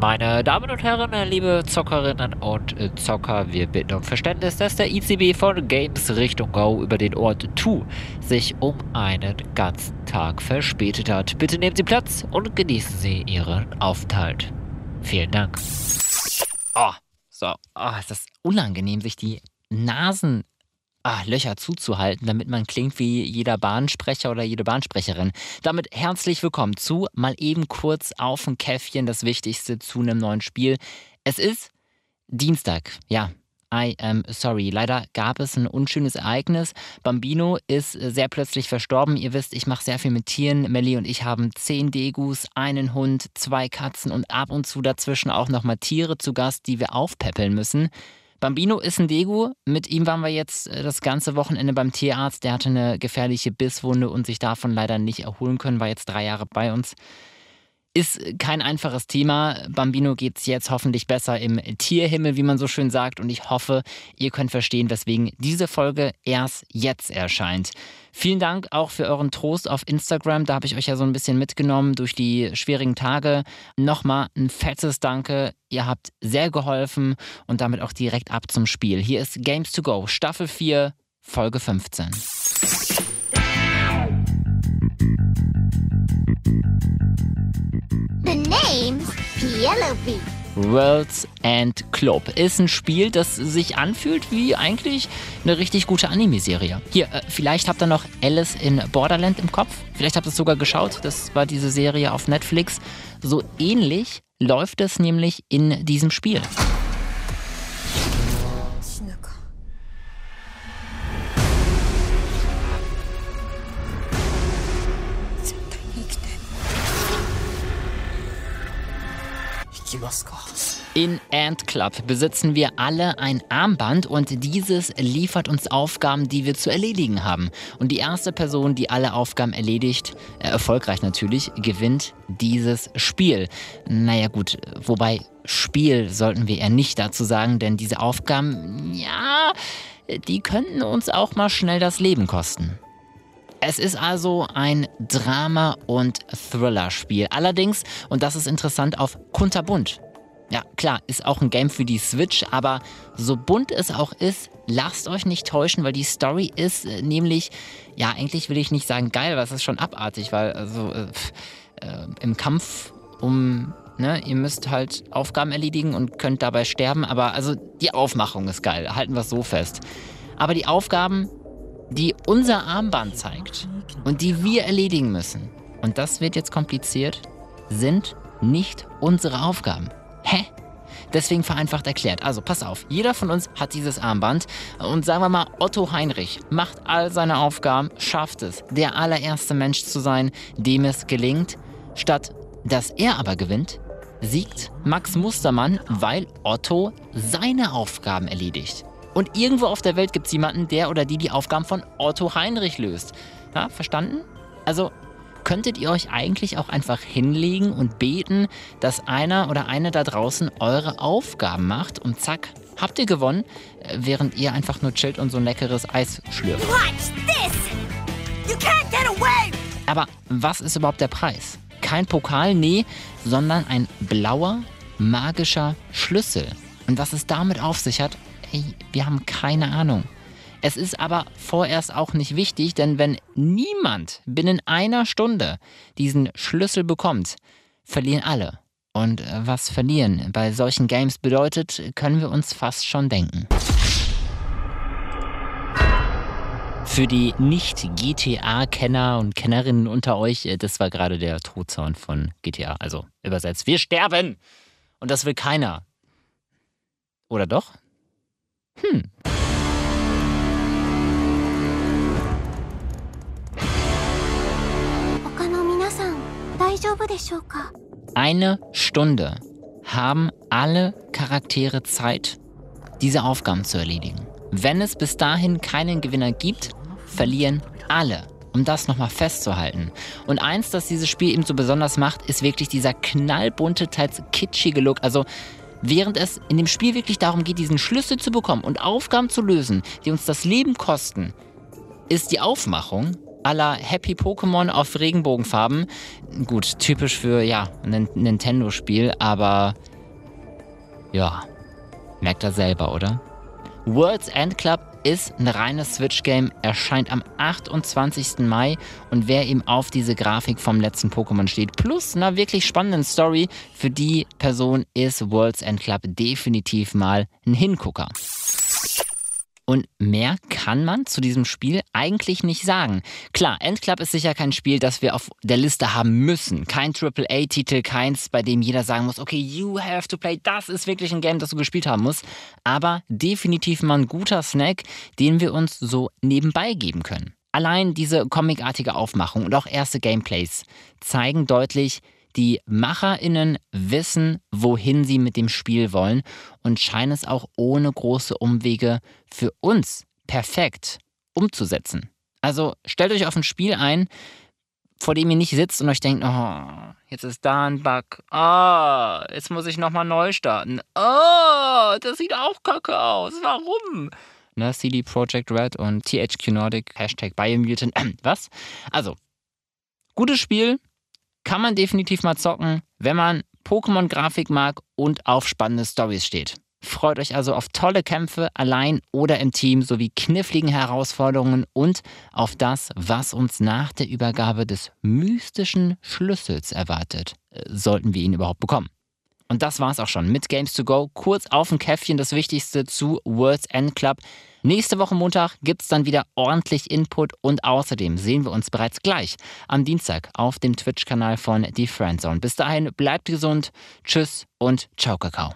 Meine Damen und Herren, liebe Zockerinnen und Zocker, wir bitten um Verständnis, dass der ICB von Games Richtung Go über den Ort 2 sich um einen ganzen Tag verspätet hat. Bitte nehmen Sie Platz und genießen Sie Ihren Aufenthalt. Vielen Dank. Oh, so, oh, ist das unangenehm, sich die Nasen ah, Löcher zuzuhalten, damit man klingt wie jeder Bahnsprecher oder jede Bahnsprecherin. Damit herzlich willkommen zu mal eben kurz auf ein Käffchen das Wichtigste zu einem neuen Spiel. Es ist Dienstag, ja. I am sorry. Leider gab es ein unschönes Ereignis. Bambino ist sehr plötzlich verstorben. Ihr wisst, ich mache sehr viel mit Tieren. Melly und ich haben zehn Degus, einen Hund, zwei Katzen und ab und zu dazwischen auch nochmal Tiere zu Gast, die wir aufpäppeln müssen. Bambino ist ein Degu. Mit ihm waren wir jetzt äh, das ganze Wochenende beim Tierarzt. Der hatte eine gefährliche Bisswunde und sich davon leider nicht erholen können, war jetzt drei Jahre bei uns. Ist kein einfaches Thema. Bambino geht es jetzt hoffentlich besser im Tierhimmel, wie man so schön sagt. Und ich hoffe, ihr könnt verstehen, weswegen diese Folge erst jetzt erscheint. Vielen Dank auch für euren Trost auf Instagram. Da habe ich euch ja so ein bisschen mitgenommen durch die schwierigen Tage. Nochmal ein fettes Danke. Ihr habt sehr geholfen und damit auch direkt ab zum Spiel. Hier ist Games to Go, Staffel 4, Folge 15. The name's Penelope. Worlds and Club ist ein Spiel, das sich anfühlt wie eigentlich eine richtig gute Anime-Serie. Hier, äh, vielleicht habt ihr noch Alice in Borderland im Kopf. Vielleicht habt ihr es sogar geschaut. Das war diese Serie auf Netflix. So ähnlich läuft es nämlich in diesem Spiel. In Ant Club besitzen wir alle ein Armband und dieses liefert uns Aufgaben, die wir zu erledigen haben. Und die erste Person, die alle Aufgaben erledigt, äh, erfolgreich natürlich, gewinnt dieses Spiel. Naja gut, wobei Spiel sollten wir eher nicht dazu sagen, denn diese Aufgaben, ja, die könnten uns auch mal schnell das Leben kosten. Es ist also ein Drama- und Thriller-Spiel. Allerdings, und das ist interessant, auf kunterbunt. Ja, klar, ist auch ein Game für die Switch, aber so bunt es auch ist, lasst euch nicht täuschen, weil die Story ist äh, nämlich, ja, eigentlich will ich nicht sagen geil, weil es ist schon abartig, weil also äh, äh, im Kampf um, ne, ihr müsst halt Aufgaben erledigen und könnt dabei sterben, aber also die Aufmachung ist geil, halten wir es so fest. Aber die Aufgaben die unser Armband zeigt und die wir erledigen müssen, und das wird jetzt kompliziert, sind nicht unsere Aufgaben. Deswegen vereinfacht erklärt. Also pass auf, jeder von uns hat dieses Armband und sagen wir mal, Otto Heinrich macht all seine Aufgaben, schafft es, der allererste Mensch zu sein, dem es gelingt. Statt dass er aber gewinnt, siegt Max Mustermann, weil Otto seine Aufgaben erledigt. Und irgendwo auf der Welt gibt es jemanden, der oder die die Aufgaben von Otto Heinrich löst. Ja, verstanden? Also könntet ihr euch eigentlich auch einfach hinlegen und beten, dass einer oder eine da draußen eure Aufgaben macht und zack, habt ihr gewonnen, äh, während ihr einfach nur chillt und so ein leckeres Eis schlürft. Aber was ist überhaupt der Preis? Kein Pokal, nee, sondern ein blauer, magischer Schlüssel. Und was es damit auf sich hat, hey, wir haben keine Ahnung. Es ist aber vorerst auch nicht wichtig, denn wenn niemand binnen einer Stunde diesen Schlüssel bekommt, verlieren alle. Und äh, was verlieren bei solchen Games bedeutet, können wir uns fast schon denken. Für die Nicht-GTA-Kenner und Kennerinnen unter euch, äh, das war gerade der Todsound von GTA. Also übersetzt, wir sterben! Und das will keiner. Oder doch? Hm. Eine Stunde haben alle Charaktere Zeit, diese Aufgaben zu erledigen. Wenn es bis dahin keinen Gewinner gibt, verlieren alle. Um das nochmal festzuhalten. Und eins, das dieses Spiel eben so besonders macht, ist wirklich dieser knallbunte, teils kitschige Look. Also Während es in dem Spiel wirklich darum geht, diesen Schlüssel zu bekommen und Aufgaben zu lösen, die uns das Leben kosten, ist die Aufmachung aller Happy Pokémon auf Regenbogenfarben. Gut, typisch für, ja, ein Nintendo-Spiel, aber ja, merkt er selber, oder? World's End Club ist ein reines Switch-Game, erscheint am 28. Mai und wer eben auf diese Grafik vom letzten Pokémon steht, plus einer wirklich spannenden Story, für die Person ist World's End Club definitiv mal ein Hingucker. Und mehr kann man zu diesem Spiel eigentlich nicht sagen. Klar, Endclub ist sicher kein Spiel, das wir auf der Liste haben müssen. Kein AAA-Titel, keins, bei dem jeder sagen muss, okay, you have to play, das ist wirklich ein Game, das du gespielt haben musst. Aber definitiv mal ein guter Snack, den wir uns so nebenbei geben können. Allein diese comicartige Aufmachung und auch erste Gameplays zeigen deutlich, die MacherInnen wissen, wohin sie mit dem Spiel wollen und scheinen es auch ohne große Umwege für uns perfekt umzusetzen. Also stellt euch auf ein Spiel ein, vor dem ihr nicht sitzt und euch denkt, oh, jetzt ist da ein Bug. Ah, oh, jetzt muss ich nochmal neu starten. Oh, das sieht auch kacke aus. Warum? Ne, CD Projekt Red und THQ Nordic, Hashtag Biomutant. Was? Also, gutes Spiel, kann man definitiv mal zocken, wenn man Pokémon-Grafik mag und auf spannende Stories steht. Freut euch also auf tolle Kämpfe allein oder im Team sowie kniffligen Herausforderungen und auf das, was uns nach der Übergabe des mystischen Schlüssels erwartet, äh, sollten wir ihn überhaupt bekommen. Und das war's auch schon mit Games to Go. Kurz auf ein Käffchen das Wichtigste zu World's End Club. Nächste Woche Montag gibt's dann wieder ordentlich Input und außerdem sehen wir uns bereits gleich am Dienstag auf dem Twitch-Kanal von Die Friendzone. Bis dahin bleibt gesund, tschüss und ciao Kakao.